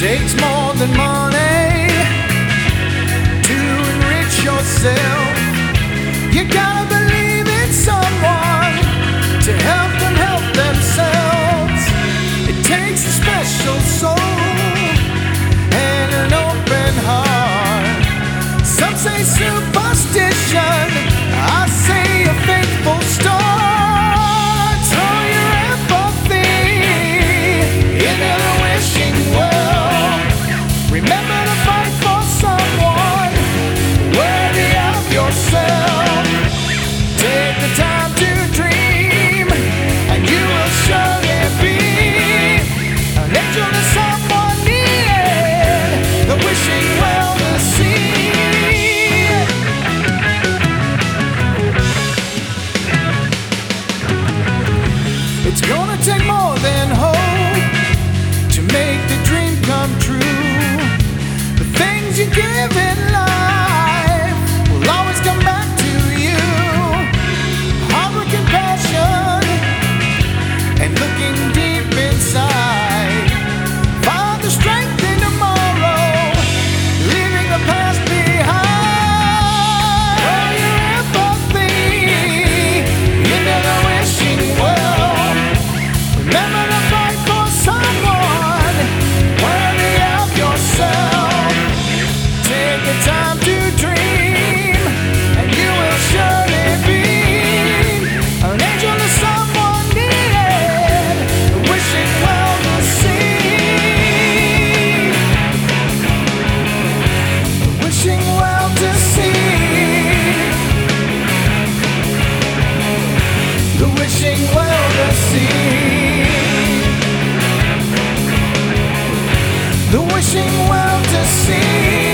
takes more than money to enrich yourself. you do? The wishing well to see.